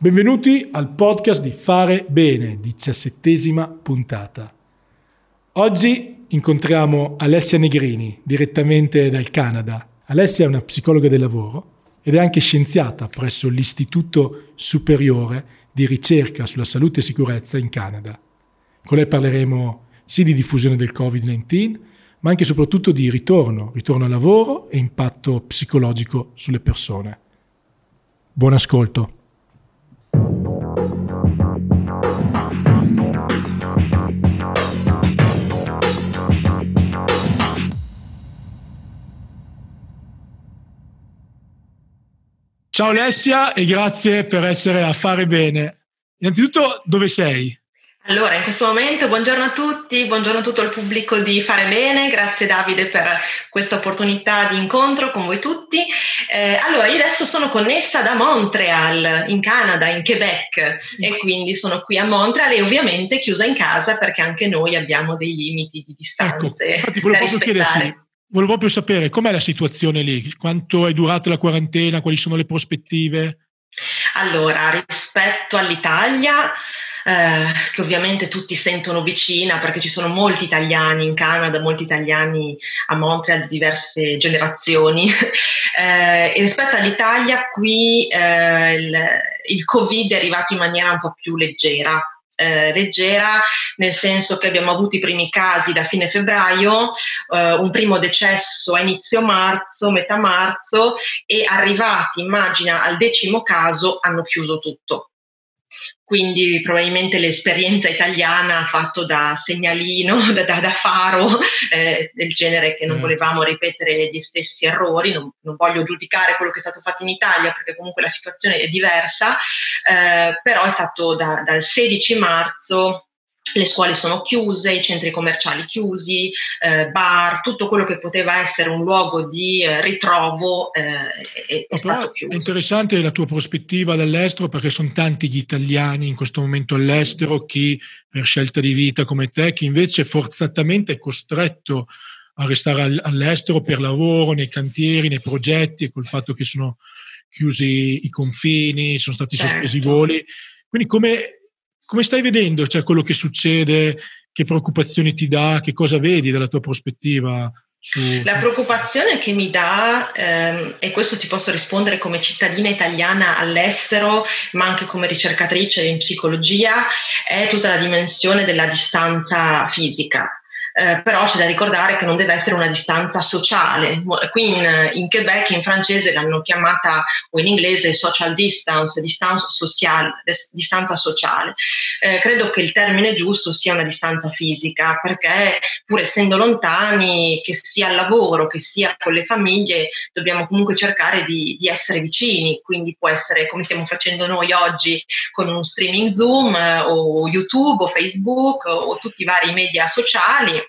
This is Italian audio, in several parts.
Benvenuti al podcast di Fare Bene, diciassettesima puntata. Oggi incontriamo Alessia Negrini, direttamente dal Canada. Alessia è una psicologa del lavoro ed è anche scienziata presso l'Istituto Superiore di Ricerca sulla Salute e Sicurezza in Canada. Con lei parleremo sì di diffusione del Covid-19, ma anche e soprattutto di ritorno, ritorno al lavoro e impatto psicologico sulle persone. Buon ascolto. Ciao Alessia e grazie per essere a fare bene. Innanzitutto, dove sei? Allora, in questo momento, buongiorno a tutti, buongiorno a tutto il pubblico di Fare Bene, grazie Davide per questa opportunità di incontro con voi tutti. Eh, allora, io adesso sono connessa da Montreal, in Canada, in Quebec, e quindi sono qui a Montreal e ovviamente chiusa in casa perché anche noi abbiamo dei limiti di distanza. Ecco, infatti volevo proprio chiederti, Volevo proprio sapere com'è la situazione lì, quanto è durata la quarantena, quali sono le prospettive? Allora, rispetto all'Italia, eh, che ovviamente tutti sentono vicina perché ci sono molti italiani in Canada, molti italiani a Montreal di diverse generazioni, eh, e rispetto all'Italia qui eh, il, il Covid è arrivato in maniera un po' più leggera, eh, leggera, nel senso che abbiamo avuto i primi casi da fine febbraio, eh, un primo decesso a inizio marzo, metà marzo, e arrivati, immagina, al decimo caso hanno chiuso tutto quindi probabilmente l'esperienza italiana fatto da segnalino, da, da, da faro, eh, del genere che non certo. volevamo ripetere gli stessi errori, non, non, voglio giudicare quello che è stato fatto in Italia perché comunque la situazione è diversa, eh, però è stato da, dal 16 marzo le scuole sono chiuse, i centri commerciali chiusi, eh, bar, tutto quello che poteva essere un luogo di eh, ritrovo eh, è, è stato chiuso. È interessante la tua prospettiva dall'estero perché sono tanti gli italiani in questo momento all'estero, chi per scelta di vita come te, chi invece forzatamente è costretto a restare all'estero per lavoro, nei cantieri, nei progetti e col fatto che sono chiusi i confini, sono stati certo. sospesi i voli. Quindi come come stai vedendo cioè, quello che succede? Che preoccupazioni ti dà? Che cosa vedi dalla tua prospettiva? Su, La preoccupazione che mi dà, ehm, e questo ti posso rispondere come cittadina italiana all'estero, ma anche come ricercatrice in psicologia, è tutta la dimensione della distanza fisica eh, però c'è da ricordare che non deve essere una distanza sociale. Qui in, in, Quebec in francese l'hanno chiamata, o in inglese, social distance, distanza sociale. Distanza sociale. Eh, credo che il termine giusto sia una distanza fisica, perché pur essendo lontani, che sia al lavoro, che sia con le famiglie, dobbiamo comunque cercare di, di essere vicini, quindi può essere come stiamo facendo noi oggi con un streaming Zoom eh, o YouTube o Facebook o, o tutti i vari media sociali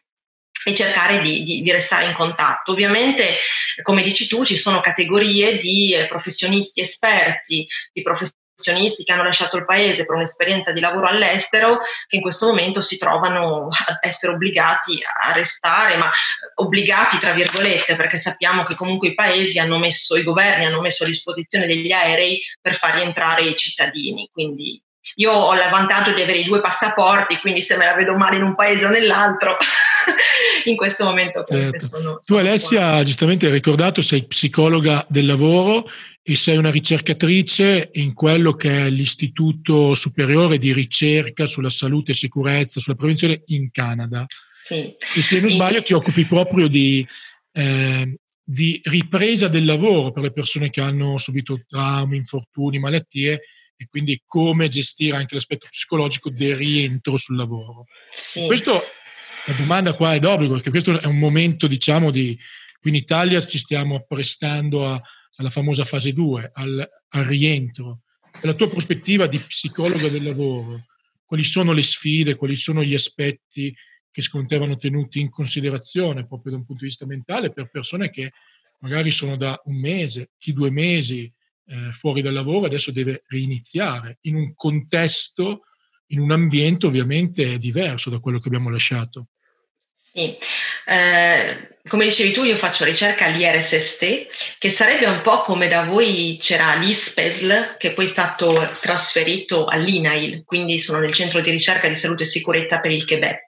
e cercare di, di, di, restare in contatto. Ovviamente, come dici tu, ci sono categorie di eh, professionisti esperti, di professionisti che hanno lasciato il paese per un'esperienza di lavoro all'estero, che in questo momento si trovano a essere obbligati a restare, ma obbligati tra virgolette, perché sappiamo che comunque i paesi hanno messo, i governi hanno messo a disposizione degli aerei per far rientrare i cittadini. Quindi io ho l'avvantaggio di avere i due passaporti, quindi se me la vedo male in un paese o nell'altro, in questo momento certo. sono, sono, Tu Alessia, qua. giustamente hai ricordato, sei psicologa del lavoro e sei una ricercatrice in quello che è l'Istituto Superiore di Ricerca sulla Salute e Sicurezza, sulla prevenzione in Canada. Sì. E se non sbaglio ti occupi proprio di, eh, di ripresa del lavoro per le persone che hanno subito traumi, infortuni, malattie e quindi come gestire anche l'aspetto psicologico del rientro sul lavoro. Sì. Questo, la domanda qua è d'obbligo, perché questo è un momento, diciamo, di... Qui in Italia ci stiamo apprestando a, alla famosa fase 2, al, al rientro. Dalla tua prospettiva di psicologa del lavoro, quali sono le sfide, quali sono gli aspetti che secondo te vanno tenuti in considerazione proprio da un punto di vista mentale per persone che magari sono da un mese, chi due mesi, eh, fuori dal lavoro adesso deve riniziare in un contesto, in un ambiente ovviamente diverso da quello che abbiamo lasciato. Sì, eh, come dicevi tu, io faccio ricerca all'IRSST, che sarebbe un po' come da voi c'era l'ISPESL, che poi è stato trasferito all'INAIL, quindi sono nel centro di ricerca di salute e sicurezza per il Quebec.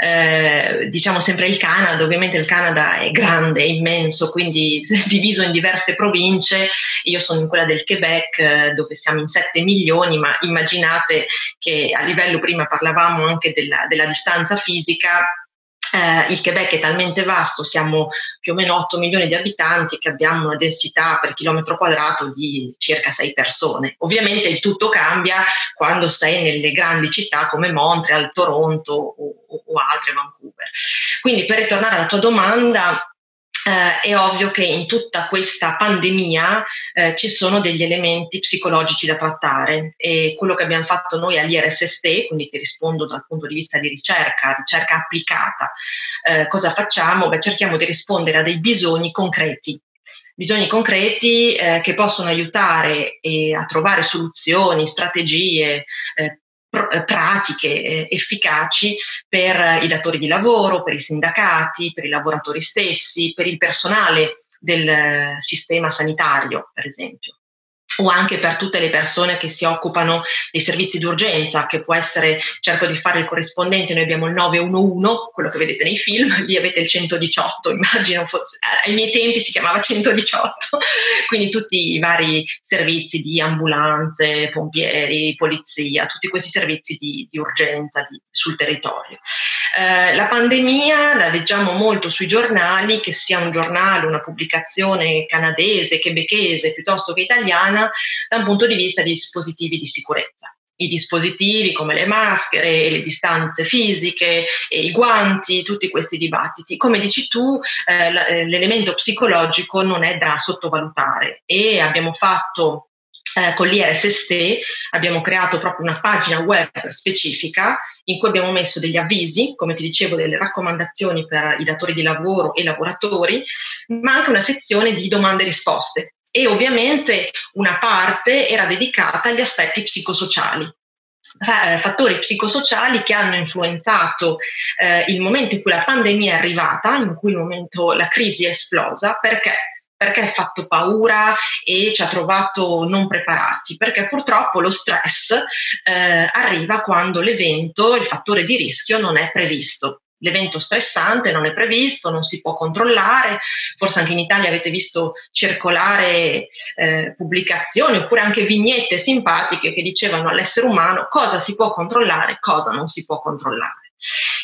Eh, diciamo sempre il Canada, ovviamente il Canada è grande, è immenso, quindi diviso in diverse province. Io sono in quella del Quebec, eh, dove siamo in 7 milioni, ma immaginate che a livello, prima parlavamo anche della, della distanza fisica, eh, il Quebec è talmente vasto, siamo più o meno 8 milioni di abitanti che abbiamo una densità per chilometro quadrato di circa 6 persone. Ovviamente il tutto cambia quando sei nelle grandi città come Montreal, Toronto o, o altre, Vancouver. Quindi per ritornare alla tua domanda, eh, è ovvio che in tutta questa pandemia eh, ci sono degli elementi psicologici da trattare e quello che abbiamo fatto noi all'IRSST, quindi ti rispondo dal punto di vista di ricerca, ricerca applicata, eh, cosa facciamo? Beh, cerchiamo di rispondere a dei bisogni concreti bisogni concreti eh, che possono aiutare eh, a trovare soluzioni, strategie, eh, pr- pratiche eh, efficaci per i datori di lavoro, per i sindacati, per i lavoratori stessi, per il personale del sistema sanitario, per esempio o anche per tutte le persone che si occupano dei servizi d'urgenza, che può essere, cerco di fare il corrispondente, noi abbiamo il 911, quello che vedete nei film, lì avete il 118, immagino, fosse, ai miei tempi si chiamava 118, quindi tutti i vari servizi di ambulanze, pompieri, polizia, tutti questi servizi di, di urgenza di, sul territorio. Eh, la pandemia la leggiamo molto sui giornali, che sia un giornale, una pubblicazione canadese, quebechese piuttosto che italiana, da un punto di vista di dispositivi di sicurezza i dispositivi come le maschere, le distanze fisiche, i guanti, tutti questi dibattiti. Come dici tu, eh, eh, l'elemento psicologico non è da sottovalutare e abbiamo fatto eh, con l'IRSST, abbiamo creato proprio una pagina web specifica in cui abbiamo messo degli avvisi, come ti dicevo, delle raccomandazioni per i datori di lavoro e i lavoratori, ma anche una sezione di domande e risposte. E ovviamente una parte era dedicata agli aspetti psicosociali, eh, fattori psicosociali che hanno influenzato eh, il momento in cui la pandemia è arrivata, in cui il momento la crisi è esplosa, perché perché ha fatto paura e ci ha trovato non preparati, perché purtroppo lo stress eh, arriva quando l'evento, il fattore di rischio non è previsto. L'evento stressante non è previsto, non si può controllare, forse anche in Italia avete visto circolare eh, pubblicazioni oppure anche vignette simpatiche che dicevano all'essere umano cosa si può controllare, cosa non si può controllare.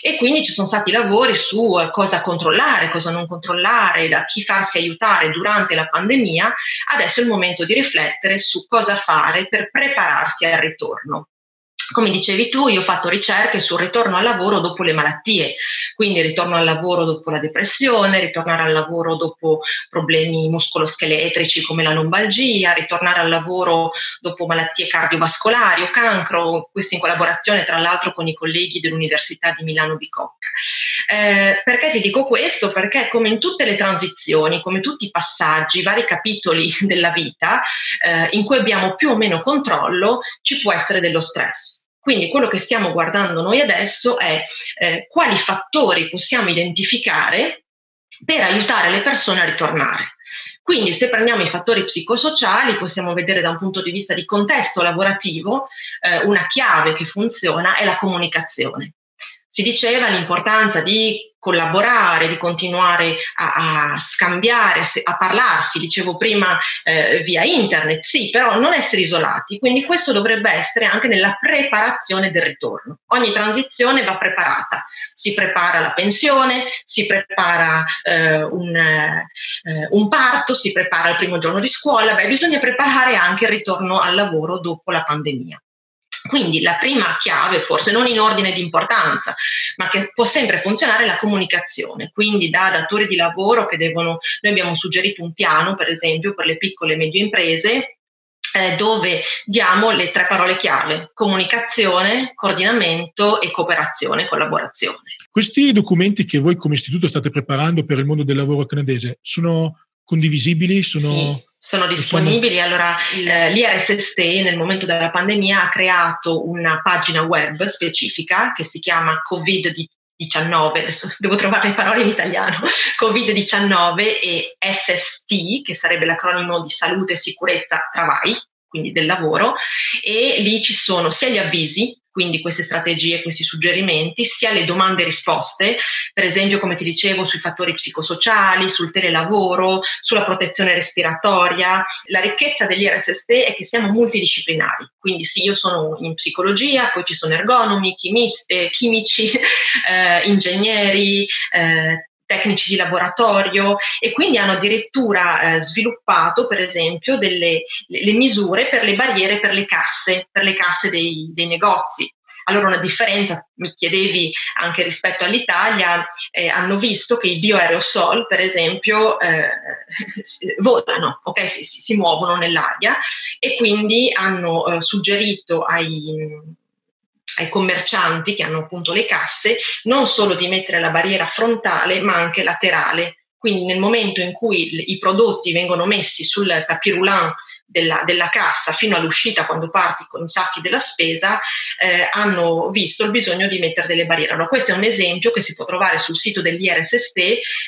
E quindi ci sono stati lavori su eh, cosa controllare, cosa non controllare, da chi farsi aiutare durante la pandemia. Adesso è il momento di riflettere su cosa fare per prepararsi al ritorno. Come dicevi tu, io ho fatto ricerche sul ritorno al lavoro dopo le malattie, quindi ritorno al lavoro dopo la depressione, ritornare al lavoro dopo problemi muscoloscheletrici come la lombalgia, ritornare al lavoro dopo malattie cardiovascolari o cancro, questo in collaborazione tra l'altro con i colleghi dell'Università di Milano Bicocca. Eh, perché ti dico questo? Perché come in tutte le transizioni, come tutti i passaggi, vari capitoli della vita eh, in cui abbiamo più o meno controllo, ci può essere dello stress. Quindi quello che stiamo guardando noi adesso è eh, quali fattori possiamo identificare per aiutare le persone a ritornare. Quindi se prendiamo i fattori psicosociali possiamo vedere da un punto di vista di contesto lavorativo eh, una chiave che funziona è la comunicazione. Si diceva l'importanza di collaborare, di continuare a, a scambiare, a, a, parlarsi, dicevo prima eh, via internet, sì, però non essere isolati. Quindi questo dovrebbe essere anche nella preparazione del ritorno. Ogni transizione va preparata, si prepara la pensione, si prepara eh, un, eh, un, parto, si prepara il primo giorno di scuola, beh, bisogna preparare anche il ritorno al lavoro dopo la pandemia. Quindi la prima chiave, forse non in ordine di importanza, ma che può sempre funzionare è la comunicazione. Quindi da datori di lavoro che devono, noi abbiamo suggerito un piano, per esempio, per le piccole e medie imprese, eh, dove diamo le tre parole chiave, comunicazione, coordinamento e cooperazione, collaborazione. Questi documenti che voi come istituto state preparando per il mondo del lavoro canadese sono condivisibili? Sono, sì, sono disponibili. Allora, eh, l'IRSST nel momento della pandemia ha creato una pagina web specifica che si chiama COVID 19, adesso devo trovare le parole in italiano, Covid-19 e SST, che sarebbe l'acronimo di salute, sicurezza, travai, quindi del lavoro, e lì ci sono sia gli avvisi, quindi queste strategie, questi suggerimenti, sia le domande e risposte, per esempio come ti dicevo sui fattori psicosociali, sul telelavoro, sulla protezione respiratoria. La ricchezza degli è che siamo multidisciplinari, quindi sì, io sono in psicologia, poi ci sono ergonomi, eh, chimici, eh, ingegneri, eh, tecnici di laboratorio e quindi hanno addirittura eh, sviluppato per esempio delle le misure per le barriere per le casse, per le casse dei, dei negozi. Allora una differenza, mi chiedevi anche rispetto all'Italia, eh, hanno visto che i bioaerosol, per esempio, eh, volano, okay? si, si, si, muovono nell'aria e quindi hanno eh, suggerito ai ai commercianti che hanno appunto le casse non solo di mettere la barriera frontale ma anche laterale. Quindi nel momento in cui i prodotti vengono messi sul tapis roulant della, della, cassa fino all'uscita quando parti con i sacchi della spesa, eh, hanno visto il bisogno di mettere delle barriere. Allora, questo è un esempio che si può trovare sul sito dell'IRSST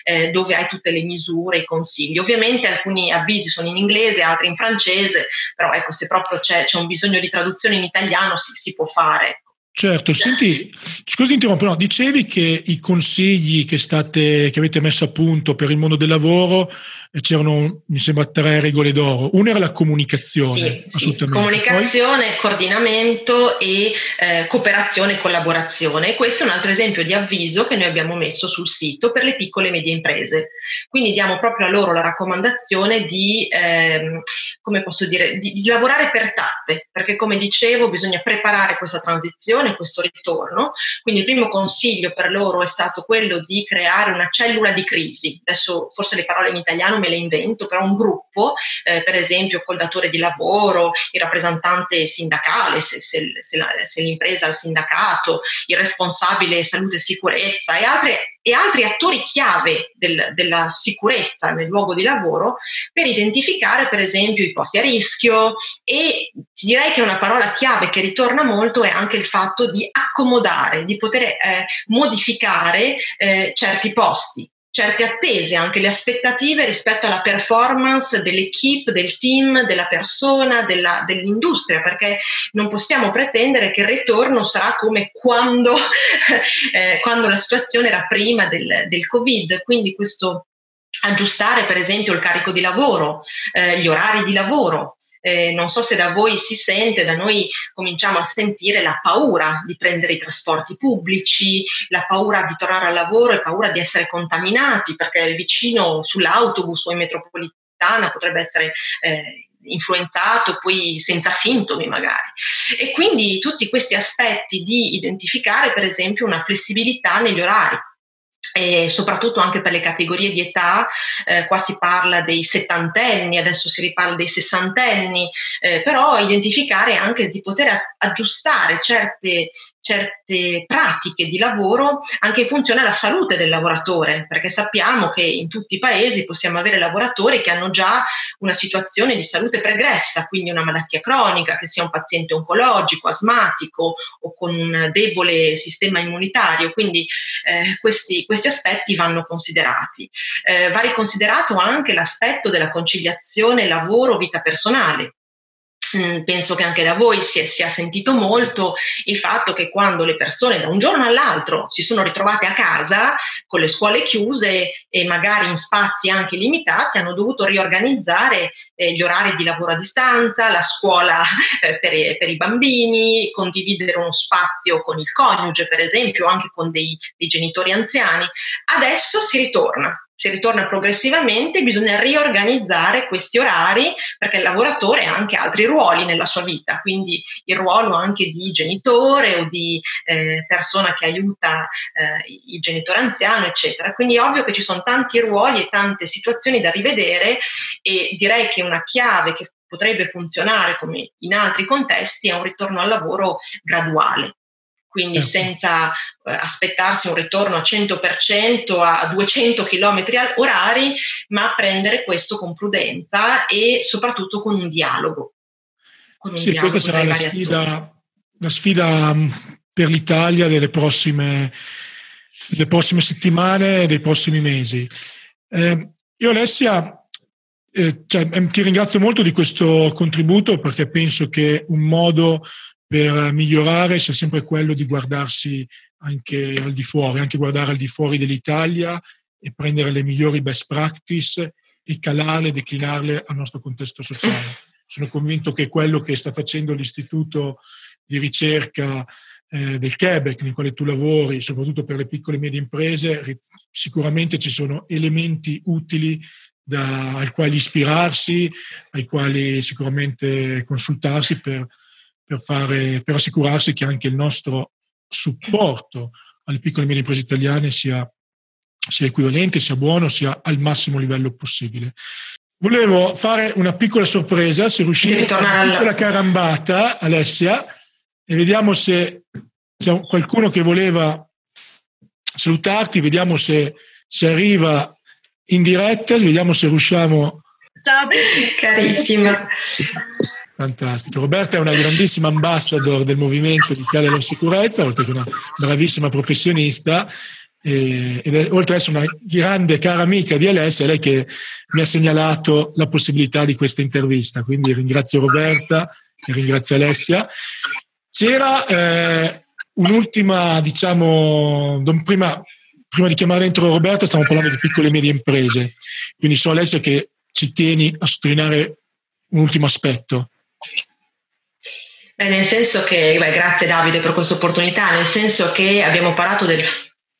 eh, dove hai tutte le misure, i consigli. Ovviamente alcuni avvisi sono in inglese, altri in francese, però ecco, se proprio c'è, c'è un bisogno di traduzione in italiano si, si può fare. Certo, senti, scusi interrompo, no, dicevi che i consigli che, state, che avete messo a punto per il mondo del lavoro c'erano, mi sembra, tre regole d'oro. Una era la comunicazione, sì, assolutamente. Sì. Comunicazione, Poi... coordinamento e eh, cooperazione e collaborazione. questo è un altro esempio di avviso che noi abbiamo messo sul sito per le piccole e medie imprese. Quindi diamo proprio a loro la raccomandazione di, ehm, come posso dire, di, di lavorare per tappe, perché come dicevo bisogna preparare questa transizione, questo ritorno. Quindi il primo consiglio per loro è stato quello di creare una cellula di crisi. Adesso forse le parole in italiano me le invento, però un gruppo, eh, per esempio col datore di lavoro, il rappresentante sindacale, se, se, se, la, se l'impresa ha il sindacato, il responsabile salute e sicurezza e, altre, e altri attori chiave del, della sicurezza nel luogo di lavoro per identificare per esempio i posti a rischio. E direi che una parola chiave che ritorna molto è anche il fatto di accomodare, di poter eh, modificare eh, certi posti certe attese, anche le aspettative rispetto alla performance dell'equipe, del team, della persona, della, dell'industria, perché non possiamo pretendere che il ritorno sarà come quando, eh, quando la situazione era prima del, del Covid. Quindi questo aggiustare per esempio il carico di lavoro, eh, gli orari di lavoro, eh, non so se da voi si sente, da noi cominciamo a sentire la paura di prendere i trasporti pubblici, la paura di tornare al lavoro e paura di essere contaminati perché il vicino sull'autobus o in metropolitana potrebbe essere eh, influenzato poi senza sintomi magari. E quindi tutti questi aspetti di identificare per esempio una flessibilità negli orari e soprattutto anche per le categorie di età, eh, qua si parla dei settantenni, adesso si riparla dei sessantenni, eh, però identificare anche di poter aggiustare certe certe pratiche di lavoro anche in funzione della salute del lavoratore, perché sappiamo che in tutti i paesi possiamo avere lavoratori che hanno già una situazione di salute pregressa, quindi una malattia cronica, che sia un paziente oncologico, asmatico o con un debole sistema immunitario, quindi eh, questi, questi, aspetti vanno considerati. Eh, va riconsiderato anche l'aspetto della conciliazione lavoro-vita personale penso che anche da voi si, sia sentito molto il fatto che quando le persone da un giorno all'altro si sono ritrovate a casa con le scuole chiuse e magari in spazi anche limitati, hanno dovuto riorganizzare eh, gli orari di lavoro a distanza, la scuola eh, per, per, i bambini, condividere uno spazio con il coniuge, per esempio, anche con dei, dei genitori anziani. Adesso si ritorna si ritorna progressivamente, bisogna riorganizzare questi orari perché il lavoratore ha anche altri ruoli nella sua vita, quindi il ruolo anche di genitore o di eh, persona che aiuta eh, il genitore anziano, eccetera. Quindi è ovvio che ci sono tanti ruoli e tante situazioni da rivedere e direi che una chiave che potrebbe funzionare come in altri contesti è un ritorno al lavoro graduale quindi certo. senza eh, aspettarsi un ritorno a 100% a 200 km orari, ma prendere questo con prudenza e soprattutto con un dialogo. Con un sì, dialogo questa sarà la sfida, la sfida, mm, per l'Italia delle prossime delle prossime settimane e dei prossimi mesi. Eh, io Alessia eh, cioè, ehm, ti ringrazio molto di questo contributo perché penso che un modo per migliorare sia sempre quello di guardarsi anche al di fuori, anche guardare al di fuori dell'Italia e prendere le migliori best practice e calarle, declinarle al nostro contesto sociale. Sono convinto che quello che sta facendo l'Istituto di ricerca eh, del Quebec, nel quale tu lavori, soprattutto per le piccole e medie imprese, sicuramente ci sono elementi utili da, ai quali ispirarsi, ai quali sicuramente consultarsi per, per, fare, per assicurarsi che anche il nostro supporto alle piccole e medie imprese italiane sia, sia equivalente, sia buono, sia al massimo livello possibile. Volevo fare una piccola sorpresa, se riuscite, una piccola carambata, Alessia, e vediamo se c'è qualcuno che voleva salutarti, vediamo se, se arriva in diretta, vediamo se riusciamo. Ciao, carissima. Fantastico. Roberta è una grandissima ambassador del movimento di Italia della Sicurezza, oltre che una bravissima professionista. ed è, oltre ad essere una grande cara amica di Alessia, è lei che mi ha segnalato la possibilità di questa intervista. Quindi ringrazio Roberta e ringrazio Alessia. C'era eh, un'ultima, diciamo, prima, prima, di chiamare dentro Roberta, stiamo parlando di piccole e medie imprese. Quindi so Alessia che ci tieni a sottolineare un ultimo aspetto. Beh, nel senso che, beh, grazie Davide per questa opportunità, nel senso che abbiamo parlato del,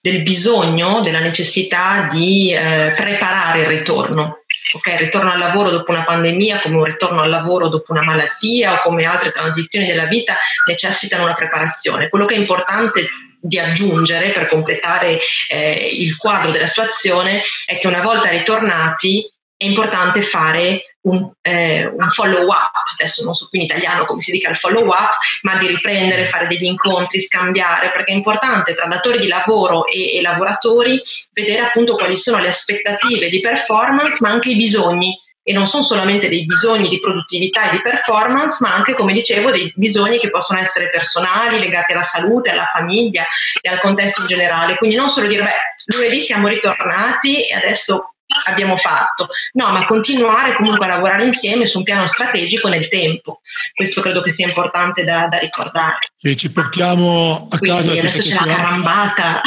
del bisogno, della necessità di eh, preparare il ritorno. Okay, il ritorno al lavoro dopo una pandemia, come un ritorno al lavoro dopo una malattia o come altre transizioni della vita necessitano una preparazione. Quello che è importante di aggiungere per completare eh, il quadro della situazione è che una volta ritornati è importante fare un, eh, un, follow up, adesso non so qui in italiano come si dica il follow up, ma di riprendere, fare degli incontri, scambiare, perché è importante tra datori di lavoro e, e lavoratori vedere appunto quali sono le aspettative di performance, ma anche i bisogni e non sono solamente dei bisogni di produttività e di performance, ma anche, come dicevo, dei bisogni che possono essere personali, legati alla salute, alla famiglia e al contesto in generale. Quindi non solo dire, beh, lunedì siamo ritornati e adesso abbiamo fatto, no, ma continuare comunque a lavorare insieme su un piano strategico nel tempo. Questo credo che sia importante da, da ricordare. Sì, ci portiamo a Quindi casa. Adesso c'è la carambata.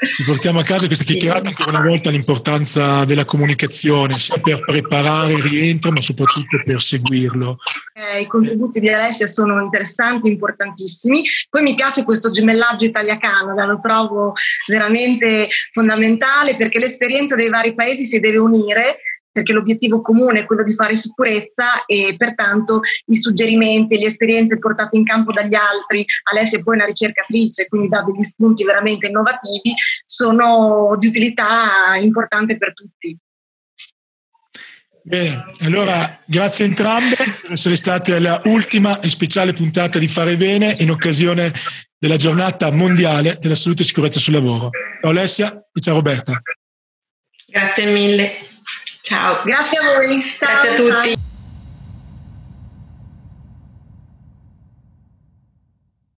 Ci portiamo a casa questa chiacchierata ancora una volta l'importanza della comunicazione, sia per preparare il rientro, ma soprattutto per seguirlo. Eh, I contributi di Alessia sono interessanti, importantissimi. Poi mi piace questo gemellaggio Italia-Canada, lo trovo veramente fondamentale perché l'esperienza dei vari paesi si deve unire perché l'obiettivo comune è quello di fare sicurezza e pertanto i suggerimenti e le esperienze portate in campo dagli altri, Alessia è poi una ricercatrice, quindi dà degli spunti veramente innovativi, sono di utilità importante per tutti. Bene, allora grazie a entrambe per essere state alla ultima e speciale puntata di Fare Bene in occasione della giornata mondiale della salute e sicurezza sul lavoro. Ciao Alessia e ciao Roberta. Grazie mille. Ciao. Grazie a voi. Ciao, Grazie a tutti. Ciao.